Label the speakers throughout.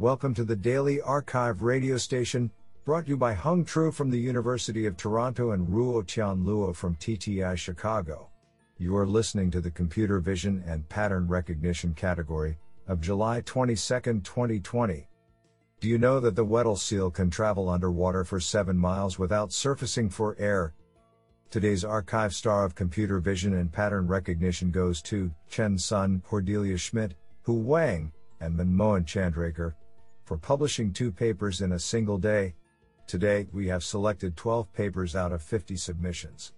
Speaker 1: Welcome to the Daily Archive radio station, brought to you by Hung Tru from the University of Toronto and Ruo Tian Luo from TTI Chicago. You are listening to the Computer Vision and Pattern Recognition category of July 22, 2020. Do you know that the Weddell seal can travel underwater for 7 miles without surfacing for air? Today's archive star of computer vision and pattern recognition goes to Chen Sun, Cordelia Schmid, Hu Wang, and Manmohan Chandraker for publishing two papers in a single day. Today, we have selected 12 papers out of 50 submissions.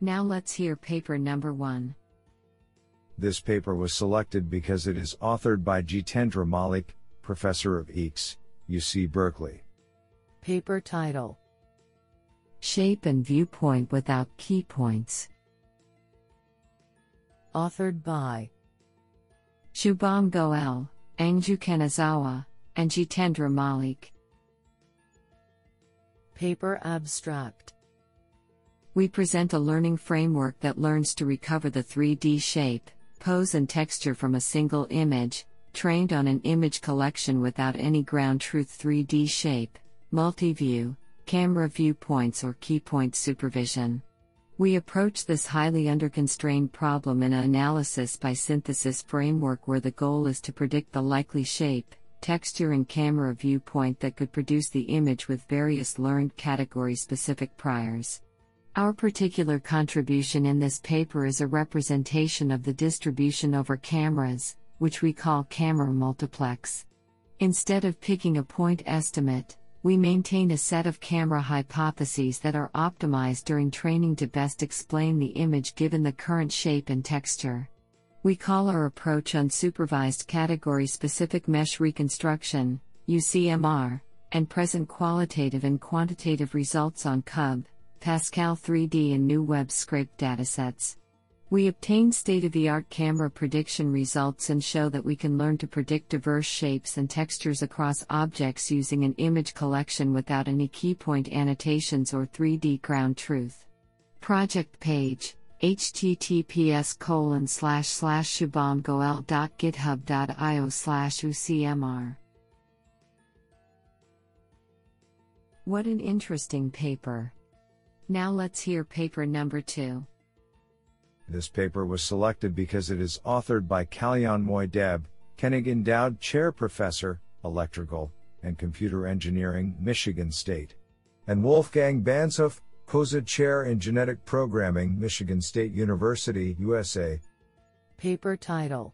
Speaker 2: Now let's hear paper number one.
Speaker 1: This paper was selected because it is authored by Jitendra Malik, professor of EECS, UC Berkeley.
Speaker 2: Paper title Shape and Viewpoint Without Key Points. Authored by Shubham Goel, Angjoo Kanazawa, and Jitendra Malik. Paper Abstract We present a learning framework that learns to recover the 3D shape, pose, and texture from a single image, trained on an image collection without any ground truth 3D shape, multi view, camera viewpoints, or keypoint supervision. We approach this highly underconstrained problem in an analysis by synthesis framework where the goal is to predict the likely shape, texture, and camera viewpoint that could produce the image with various learned category specific priors. Our particular contribution in this paper is a representation of the distribution over cameras, which we call camera multiplex. Instead of picking a point estimate, we maintain a set of camera hypotheses that are optimized during training to best explain the image given the current shape and texture. We call our approach unsupervised category specific mesh reconstruction, UCMR, and present qualitative and quantitative results on CUB, Pascal 3D, and new web scrape datasets. We obtain state of the art camera prediction results and show that we can learn to predict diverse shapes and textures across objects using an image collection without any keypoint annotations or 3D ground truth. Project page https colon slash slash shubhamgoel.github.io slash ucmr What an interesting paper. Now let's hear paper number two.
Speaker 1: This paper was selected because it is authored by Kalyanmoy Deb, Koenig Endowed Chair Professor, Electrical and Computer Engineering, Michigan State, and Wolfgang Banzhaf, Koza Chair in Genetic Programming, Michigan State University, USA.
Speaker 2: Paper title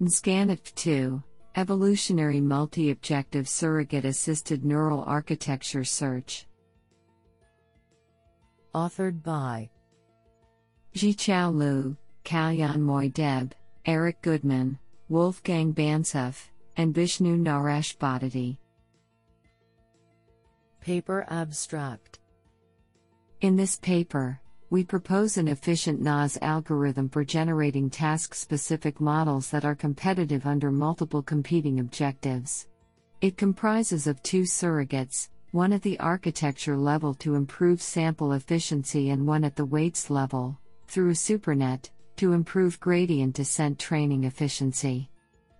Speaker 2: NSGANIT 2 Evolutionary Multi Objective Surrogate Assisted Neural Architecture Search. Authored by Zhichao Lu, Kalyanmoy Deb, Eric Goodman, Wolfgang Banzhaf, and Vishnu Naresh Boddeti. Paper Abstract In this paper, we propose an efficient NAS algorithm for generating task specific models that are competitive under multiple competing objectives. It comprises of two surrogates, one at the architecture level to improve sample efficiency and one at the weights level, through a SuperNet, to improve gradient descent training efficiency.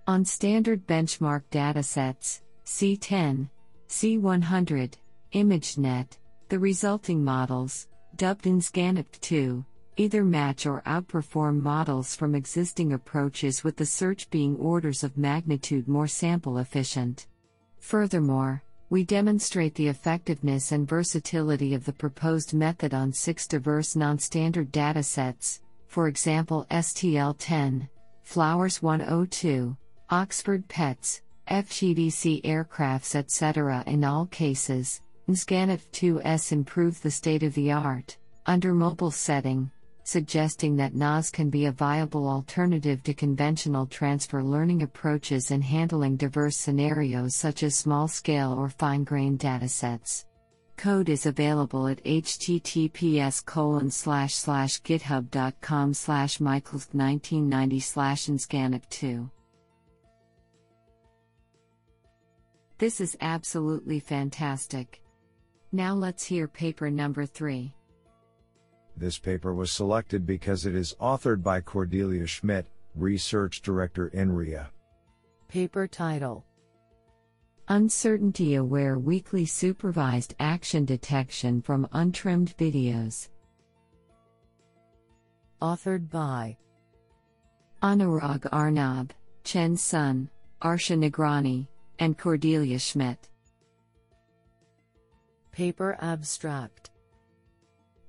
Speaker 2: On standard benchmark datasets, C10, C100, ImageNet, the resulting models, dubbed in NSGANIT2, either match or outperform models from existing approaches with the search being orders of magnitude more sample efficient. Furthermore, we demonstrate the effectiveness and versatility of the proposed method on six diverse non-standard datasets, for example STL10, Flowers 102, Oxford Pets, FGVC aircrafts etc. In all cases, NSGANIT2S improved the state of the art, under mobile setting, suggesting that NAS can be a viable alternative to conventional transfer learning approaches in handling diverse scenarios such as small scale or fine grained datasets. Code is available at https github.com slash michaels1990 slash 2 This is absolutely fantastic. Now let's hear paper number 3.
Speaker 1: This paper was selected because it is authored by Cordelia Schmid, Research Director INRIA.
Speaker 3: Paper title
Speaker 2: Uncertainty Aware Weakly Supervised Action Detection from Untrimmed Videos.
Speaker 3: Authored by
Speaker 2: Anurag Arnab, Chen Sun, Arsha Nagrani, and Cordelia Schmid.
Speaker 3: Paper abstract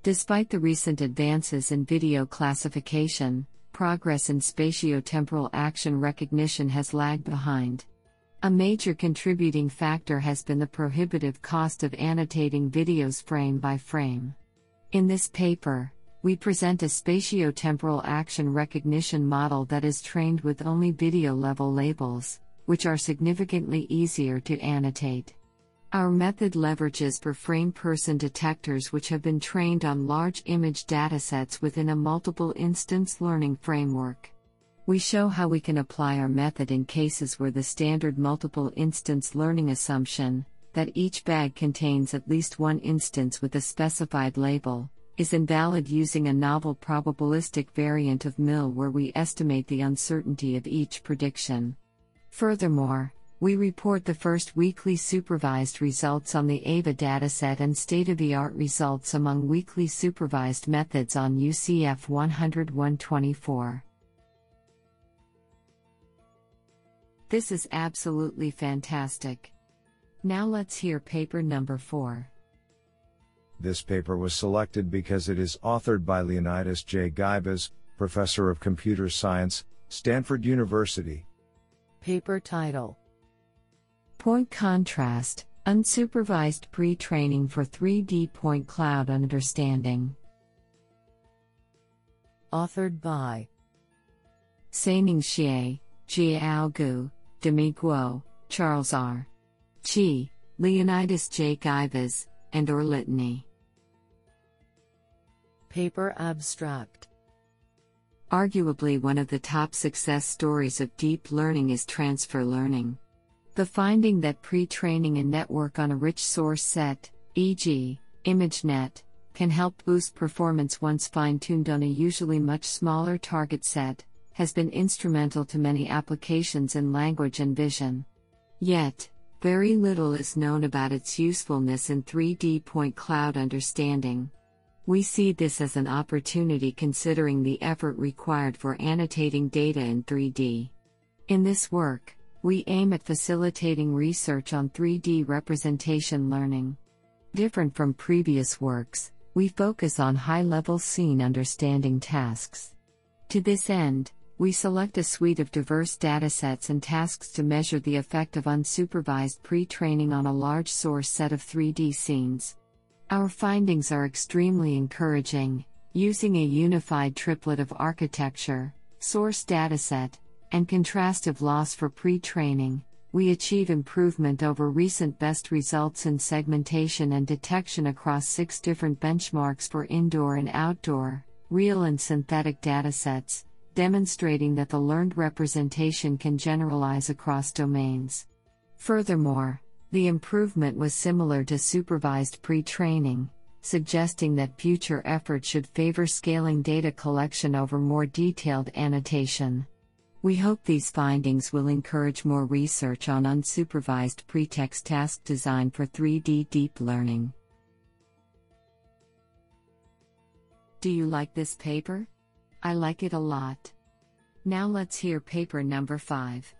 Speaker 2: Despite the recent advances in video classification, progress in spatiotemporal action recognition has lagged behind. A major contributing factor has been the prohibitive cost of annotating videos frame by frame. In this paper, we present a spatiotemporal action recognition model that is trained with only video level labels, which are significantly easier to annotate. Our method leverages per frame person detectors which have been trained on large image datasets within a multiple instance learning framework. We show how we can apply our method in cases where the standard multiple instance learning assumption, that each bag contains at least one instance with a specified label, is invalid using a novel probabilistic variant of MIL where we estimate the uncertainty of each prediction. Furthermore, we report the first weakly supervised results on the AVA dataset and state of the art results among weakly supervised methods on UCF 10124. This is absolutely fantastic. Now let's hear paper number 4.
Speaker 1: This paper was selected because it is authored by Leonidas J. Guibas, Professor of Computer Science, Stanford University.
Speaker 3: Paper title
Speaker 2: Point contrast, unsupervised pre training for 3D point cloud understanding.
Speaker 3: Authored by
Speaker 2: Saining Xie, Jiao Gu, Demi Guo, Charles R. Qi, Leonidas J. Guibas, and Or Litany.
Speaker 3: Paper abstract
Speaker 2: Arguably, one of the top success stories of deep learning is transfer learning. The finding that pre training a network on a rich source set, e.g., ImageNet, can help boost performance once fine tuned on a usually much smaller target set, has been instrumental to many applications in language and vision. Yet, very little is known about its usefulness in 3D point cloud understanding. We see this as an opportunity considering the effort required for annotating data in 3D. In this work, we aim at facilitating research on 3D representation learning. Different from previous works, we focus on high level scene understanding tasks. To this end, we select a suite of diverse datasets and tasks to measure the effect of unsupervised pre training on a large source set of 3D scenes. Our findings are extremely encouraging. Using a unified triplet of architecture, source dataset, and contrastive loss for pre training, we achieve improvement over recent best results in segmentation and detection across six different benchmarks for indoor and outdoor, real and synthetic datasets, demonstrating that the learned representation can generalize across domains. Furthermore, the improvement was similar to supervised pre training, suggesting that future efforts should favor scaling data collection over more detailed annotation. We hope these findings will encourage more research on unsupervised pretext task design for 3D deep learning. Do you like this paper? I like it a lot. Now let's hear paper number 5.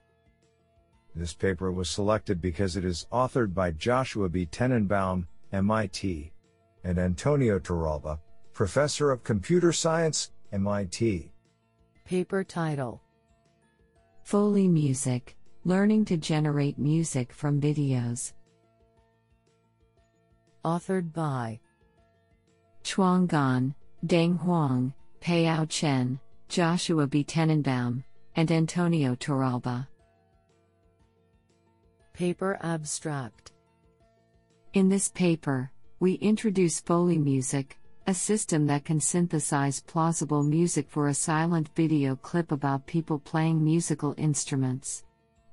Speaker 1: This paper was selected because it is authored by Joshua B. Tenenbaum, MIT, and Antonio Torralba, Professor of Computer Science, MIT.
Speaker 3: Paper title
Speaker 2: Foley Music Learning to Generate Music from Videos.
Speaker 3: Authored by
Speaker 2: Chuang Gan, Deng Huang, Peiyao Chen, Joshua B. Tenenbaum, and Antonio Torralba.
Speaker 3: Paper Abstract
Speaker 2: In this paper, we introduce Foley Music, a system that can synthesize plausible music for a silent video clip about people playing musical instruments.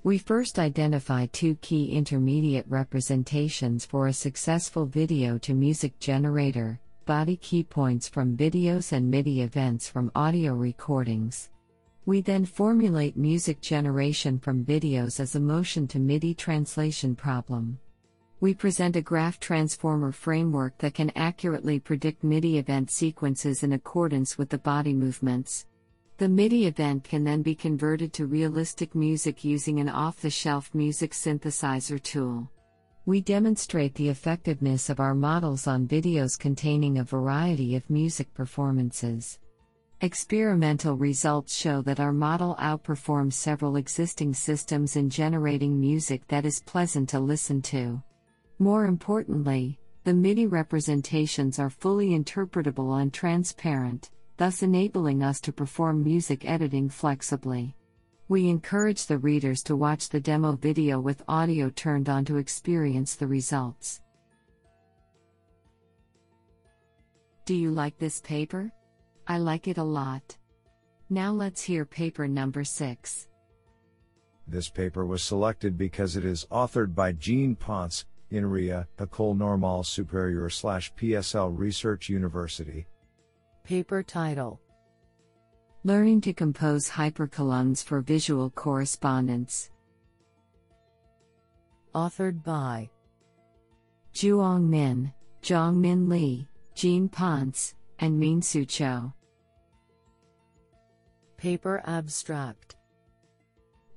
Speaker 2: We first identify two key intermediate representations for a successful video to music generator body key points from videos and MIDI events from audio recordings. We then formulate music generation from videos as a motion to MIDI translation problem. We present a graph transformer framework that can accurately predict MIDI event sequences in accordance with the body movements. The MIDI event can then be converted to realistic music using an off the shelf music synthesizer tool. We demonstrate the effectiveness of our models on videos containing a variety of music performances. Experimental results show that our model outperforms several existing systems in generating music that is pleasant to listen to. More importantly, the MIDI representations are fully interpretable and transparent, thus enabling us to perform music editing flexibly. We encourage the readers to watch the demo video with audio turned on to experience the results. Do you like this paper? I like it a lot. Now let's hear paper number 6.
Speaker 1: This paper was selected because it is authored by Jean Ponce, INRIA, École Normale Supérieure slash PSL Research University.
Speaker 3: Paper title
Speaker 2: Learning to compose hypercolumns for visual correspondence.
Speaker 3: Authored by
Speaker 2: Zhuang Min, Jongmin Lee, Jean Ponce, and Minsu Cho.
Speaker 3: Paper abstract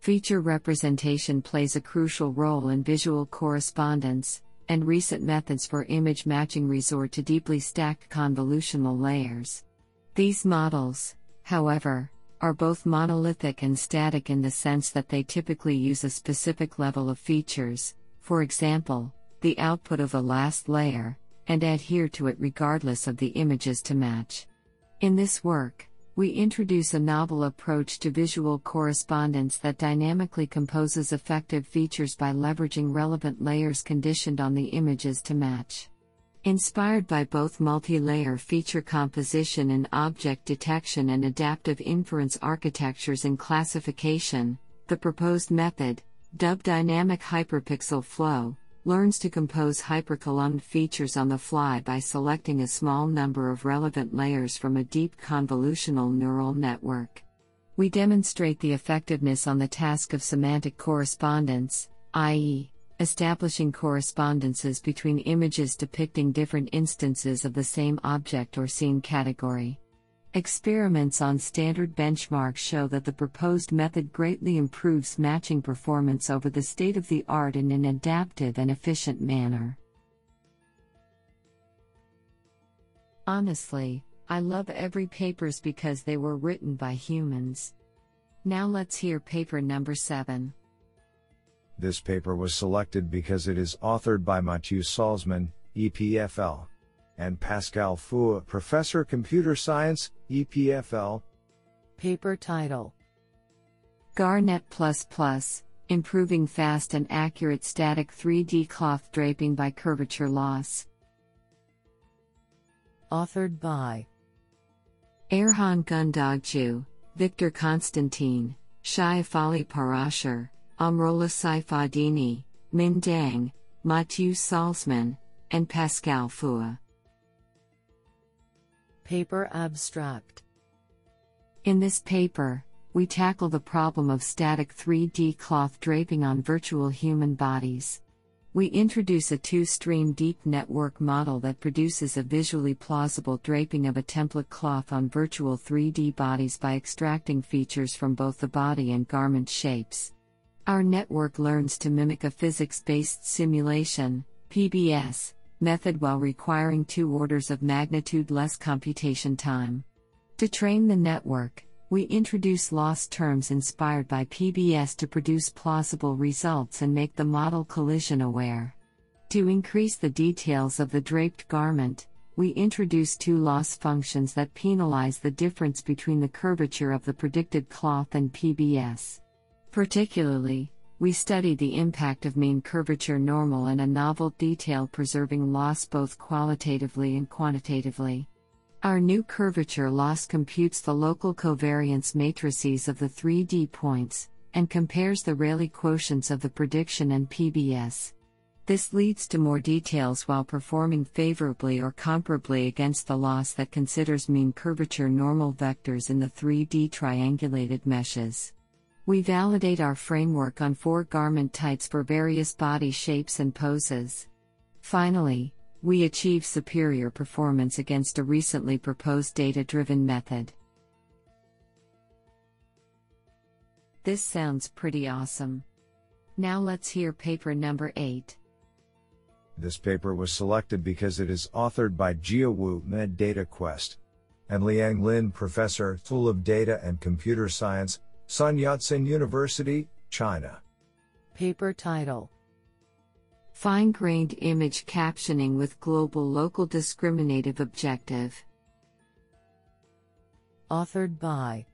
Speaker 2: Feature representation plays a crucial role in visual correspondence, and recent methods for image matching resort to deeply stacked convolutional layers. These models, however, are both monolithic and static in the sense that they typically use a specific level of features, for example, the output of the last layer, and adhere to it regardless of the images to match. In this work, we introduce a novel approach to visual correspondence that dynamically composes effective features by leveraging relevant layers conditioned on the images to match. Inspired by both multi layer feature composition and object detection and adaptive inference architectures in classification, the proposed method, dubbed Dynamic Hyperpixel Flow, learns to compose hypercolumned features on the fly by selecting a small number of relevant layers from a deep convolutional neural network. We demonstrate the effectiveness on the task of semantic correspondence, i.e., establishing correspondences between images depicting different instances of the same object or scene category. Experiments on standard benchmarks show that the proposed method greatly improves matching performance over the state of the art in an adaptive and efficient manner. Honestly, I love every papers because they were written by humans. Now let's hear paper number 7.
Speaker 1: This paper was selected because it is authored by Mathieu Salzmann, EPFL and Pascal Fua, Professor Computer Science, EPFL.
Speaker 3: Paper title
Speaker 2: Garnet Plus Plus Improving Fast and Accurate Static 3D Cloth Draping by Curvature Loss.
Speaker 3: Authored by
Speaker 2: Erhan Gundogdu, Victor Constantin, Shaifali Parashar, Amrola Saifadini, Minh Dang, Mathieu Salzmann, and Pascal Fua.
Speaker 3: Paper abstract
Speaker 2: In this paper, we tackle the problem of static 3D cloth draping on virtual human bodies. We introduce a two stream deep network model that produces a visually plausible draping of a template cloth on virtual 3D bodies by extracting features from both the body and garment shapes. Our network learns to mimic a physics based simulation, PBS, method while requiring two orders of magnitude less computation time. To train the network, we introduce loss terms inspired by PBS to produce plausible results and make the model collision aware. To increase the details of the draped garment, we introduce two loss functions that penalize the difference between the curvature of the predicted cloth and PBS. Particularly, we study the impact of mean curvature normal and a novel detail preserving loss both qualitatively and quantitatively. Our new curvature loss computes the local covariance matrices of the 3D points, and compares the Rayleigh quotients of the prediction and PBS. This leads to more details while performing favorably or comparably against the loss that considers mean curvature normal vectors in the 3D triangulated meshes. We validate our framework on four garment types for various body shapes and poses. Finally, we achieve superior performance against a recently proposed data driven method. This sounds pretty awesome. Now let's hear paper number 8.
Speaker 1: This paper was selected because it is authored by Jia Wu, Med Data Quest, and Liang Lin, Professor, School of Data and Computer Science, Sun Yat-sen University, China.
Speaker 3: Paper title
Speaker 2: Fine grained image captioning with global local discriminative objective.
Speaker 3: Authored by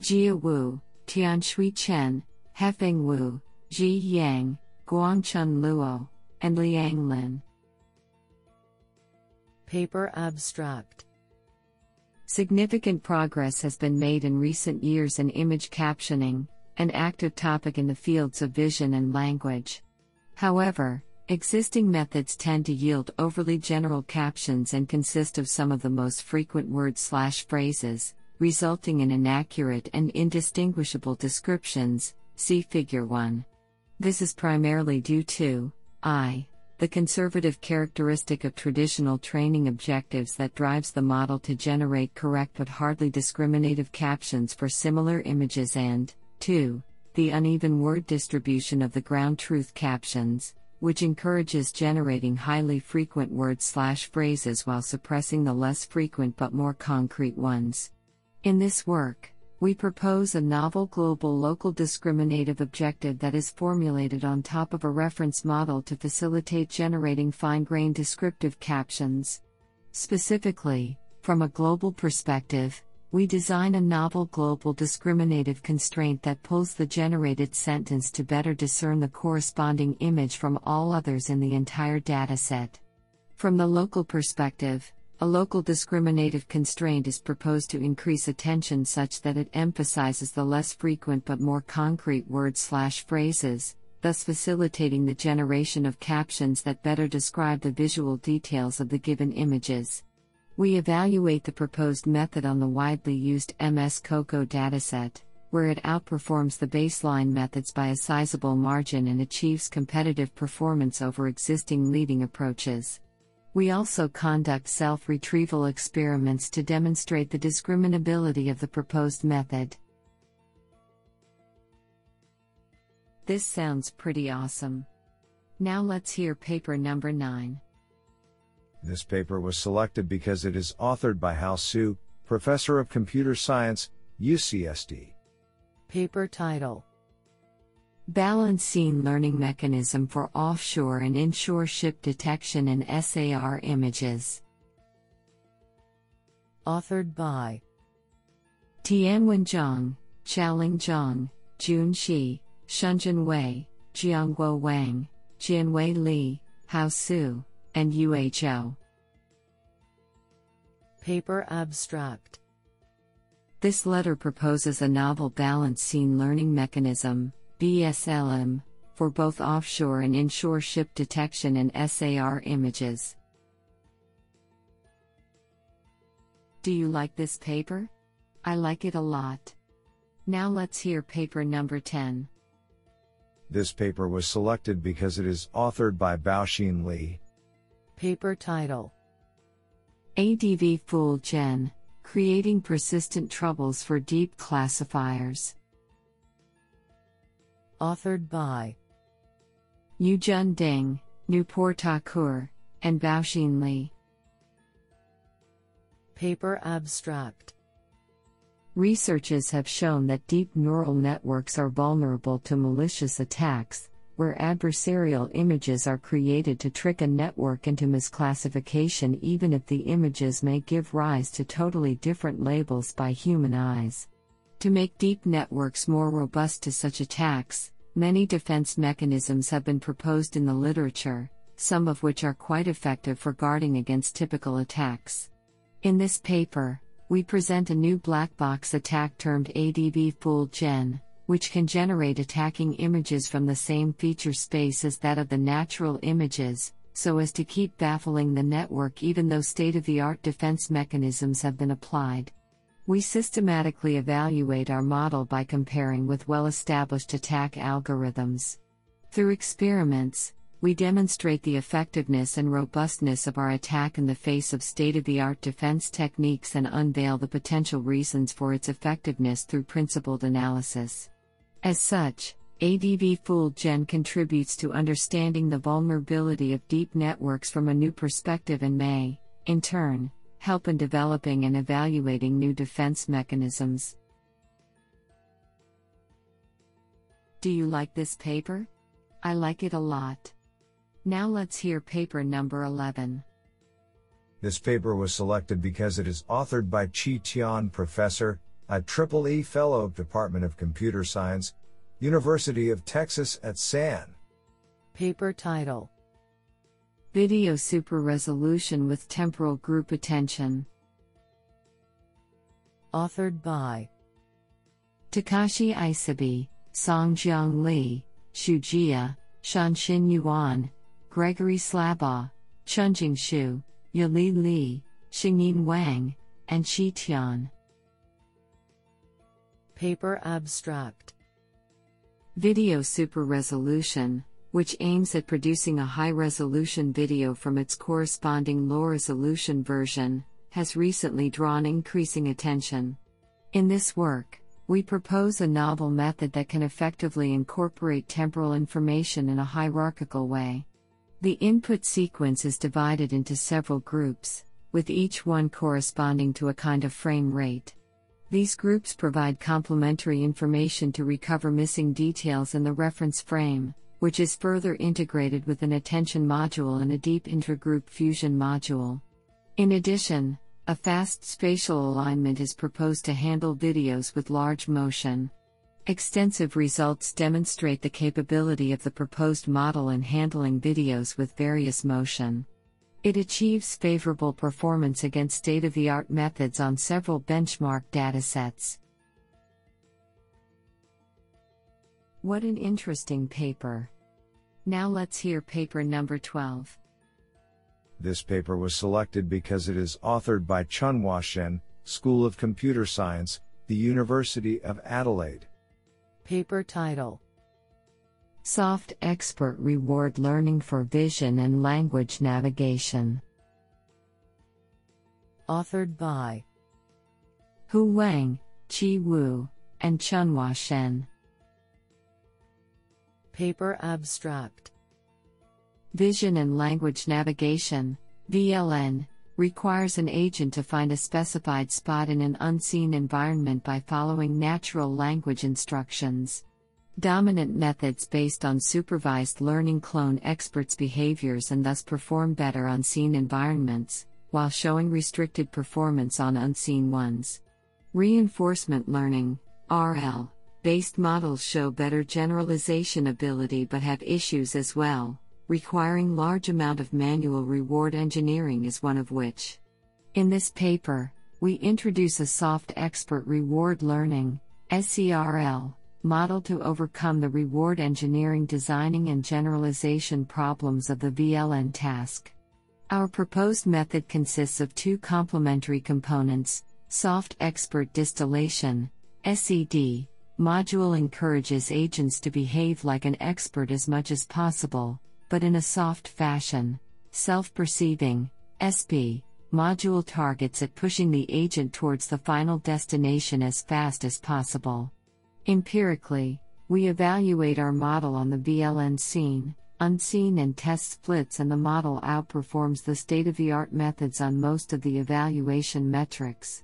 Speaker 2: Jia Wu, Tianshui Chen, Hefeng Wu, Ji Yang, Guangchun Luo, and Liang Lin.
Speaker 3: Paper abstract
Speaker 2: Significant progress has been made in recent years in image captioning, an active topic in the fields of vision and language. However, existing methods tend to yield overly general captions and consist of some of the most frequent words slash phrases, resulting in inaccurate and indistinguishable descriptions. See Figure 1. This is primarily due to I. The conservative characteristic of traditional training objectives that drives the model to generate correct but hardly discriminative captions for similar images, and 2 the uneven word distribution of the ground truth captions, which encourages generating highly frequent words slash phrases while suppressing the less frequent but more concrete ones. In this work, we propose a novel global local discriminative objective that is formulated on top of a reference model to facilitate generating fine grained descriptive captions. Specifically, from a global perspective, we design a novel global discriminative constraint that pulls the generated sentence to better discern the corresponding image from all others in the entire dataset. From the local perspective, a local discriminative constraint is proposed to increase attention such that it emphasizes the less frequent but more concrete words slash phrases, thus facilitating the generation of captions that better describe the visual details of the given images. We evaluate the proposed method on the widely used MS COCO dataset, where it outperforms the baseline methods by a sizable margin and achieves competitive performance over existing leading approaches. We also conduct self retrieval experiments to demonstrate the discriminability of the proposed method. This sounds pretty awesome. Now let's hear paper number 9.
Speaker 1: This paper was selected because it is authored by Hao Su, Professor of Computer Science, UCSD.
Speaker 3: Paper title
Speaker 2: Balancine Learning Mechanism for Offshore and Inshore Ship Detection in SAR Images.
Speaker 3: Authored by
Speaker 2: Tianwen Zhang, Xiaoling Zhang, Jun Shi, Shunjun Wei, Jiangguo Wang, Jianwei Li, Hao Su and UHO.
Speaker 3: Paper Abstract
Speaker 2: This letter proposes a novel balancine learning mechanism, BSLM, for both offshore and inshore ship detection and SAR images. Do you like this paper? I like it a lot. Now let's hear paper number 10.
Speaker 1: This paper was selected because it is authored by Baoxin Li,
Speaker 3: Paper title
Speaker 2: ADV Fool Gen Creating Persistent Troubles for Deep Classifiers.
Speaker 3: Authored by
Speaker 2: Yujun Ding, Nupur Thakur, and Baoxin Li.
Speaker 3: Paper abstract
Speaker 2: Researches have shown that deep neural networks are vulnerable to malicious attacks, where adversarial images are created to trick a network into misclassification, even if the images may give rise to totally different labels by human eyes. To make deep networks more robust to such attacks, many defense mechanisms have been proposed in the literature, some of which are quite effective for guarding against typical attacks. In this paper, we present a new black box attack termed ADV Fool Gen, which can generate attacking images from the same feature space as that of the natural images, so as to keep baffling the network even though state of the art defense mechanisms have been applied. We systematically evaluate our model by comparing with well established attack algorithms. Through experiments, we demonstrate the effectiveness and robustness of our attack in the face of state of the art defense techniques and unveil the potential reasons for its effectiveness through principled analysis. As such, ADV Fool Gen contributes to understanding the vulnerability of deep networks from a new perspective and may, in turn, help in developing and evaluating new defense mechanisms. Do you like this paper? I like it a lot. Now let's hear paper number 11.
Speaker 1: This paper was selected because it is authored by Qi Tian Professor, a Triple E Fellow, Department of Computer Science, University of Texas at San.
Speaker 3: Paper title
Speaker 2: Video Super Resolution with Temporal Group Attention.
Speaker 3: Authored by
Speaker 2: Takashi Isobe, Songjiang Li, Shujia, Shanxin Yuan, Gregory Slabaugh, Chunjing Xu, Yali Li, Xingyin Wang, and Shi Tian.
Speaker 3: Paper Abstract
Speaker 2: Video Super Resolution which aims at producing a high resolution video from its corresponding low resolution version, has recently drawn increasing attention. In this work, we propose a novel method that can effectively incorporate temporal information in a hierarchical way. The input sequence is divided into several groups, with each one corresponding to a kind of frame rate. These groups provide complementary information to recover missing details in the reference frame, which is further integrated with an attention module and a deep intergroup fusion module. In addition, a fast spatial alignment is proposed to handle videos with large motion. Extensive results demonstrate the capability of the proposed model in handling videos with various motion. It achieves favorable performance against state of the art methods on several benchmark datasets. What an interesting paper! Now let's hear paper number 12.
Speaker 1: This paper was selected because it is authored by Chunhua Shen, School of Computer Science, the University of Adelaide.
Speaker 3: Paper title
Speaker 2: Soft Expert Reward Learning for Vision and Language Navigation.
Speaker 3: Authored by
Speaker 2: Hu Wang, Qi Wu, and Chunhua Shen.
Speaker 3: Paper Abstract
Speaker 2: Vision and Language Navigation, VLN, requires an agent to find a specified spot in an unseen environment by following natural language instructions. Dominant methods based on supervised learning clone experts' behaviors and thus perform better on seen environments, while showing restricted performance on unseen ones. Reinforcement learning, RL, based models show better generalization ability but have issues as well, requiring large amount of manual reward engineering is one of which. In this paper, we introduce a soft expert reward learning SERL model to overcome the reward engineering designing and generalization problems of the VLN task. Our proposed method consists of two complementary components soft expert distillation, SED, Module encourages agents to behave like an expert as much as possible, but in a soft fashion. Self perceiving, SP, module targets at pushing the agent towards the final destination as fast as possible. Empirically, we evaluate our model on the VLN scene, unseen and test splits, and the model outperforms the state of the art methods on most of the evaluation metrics.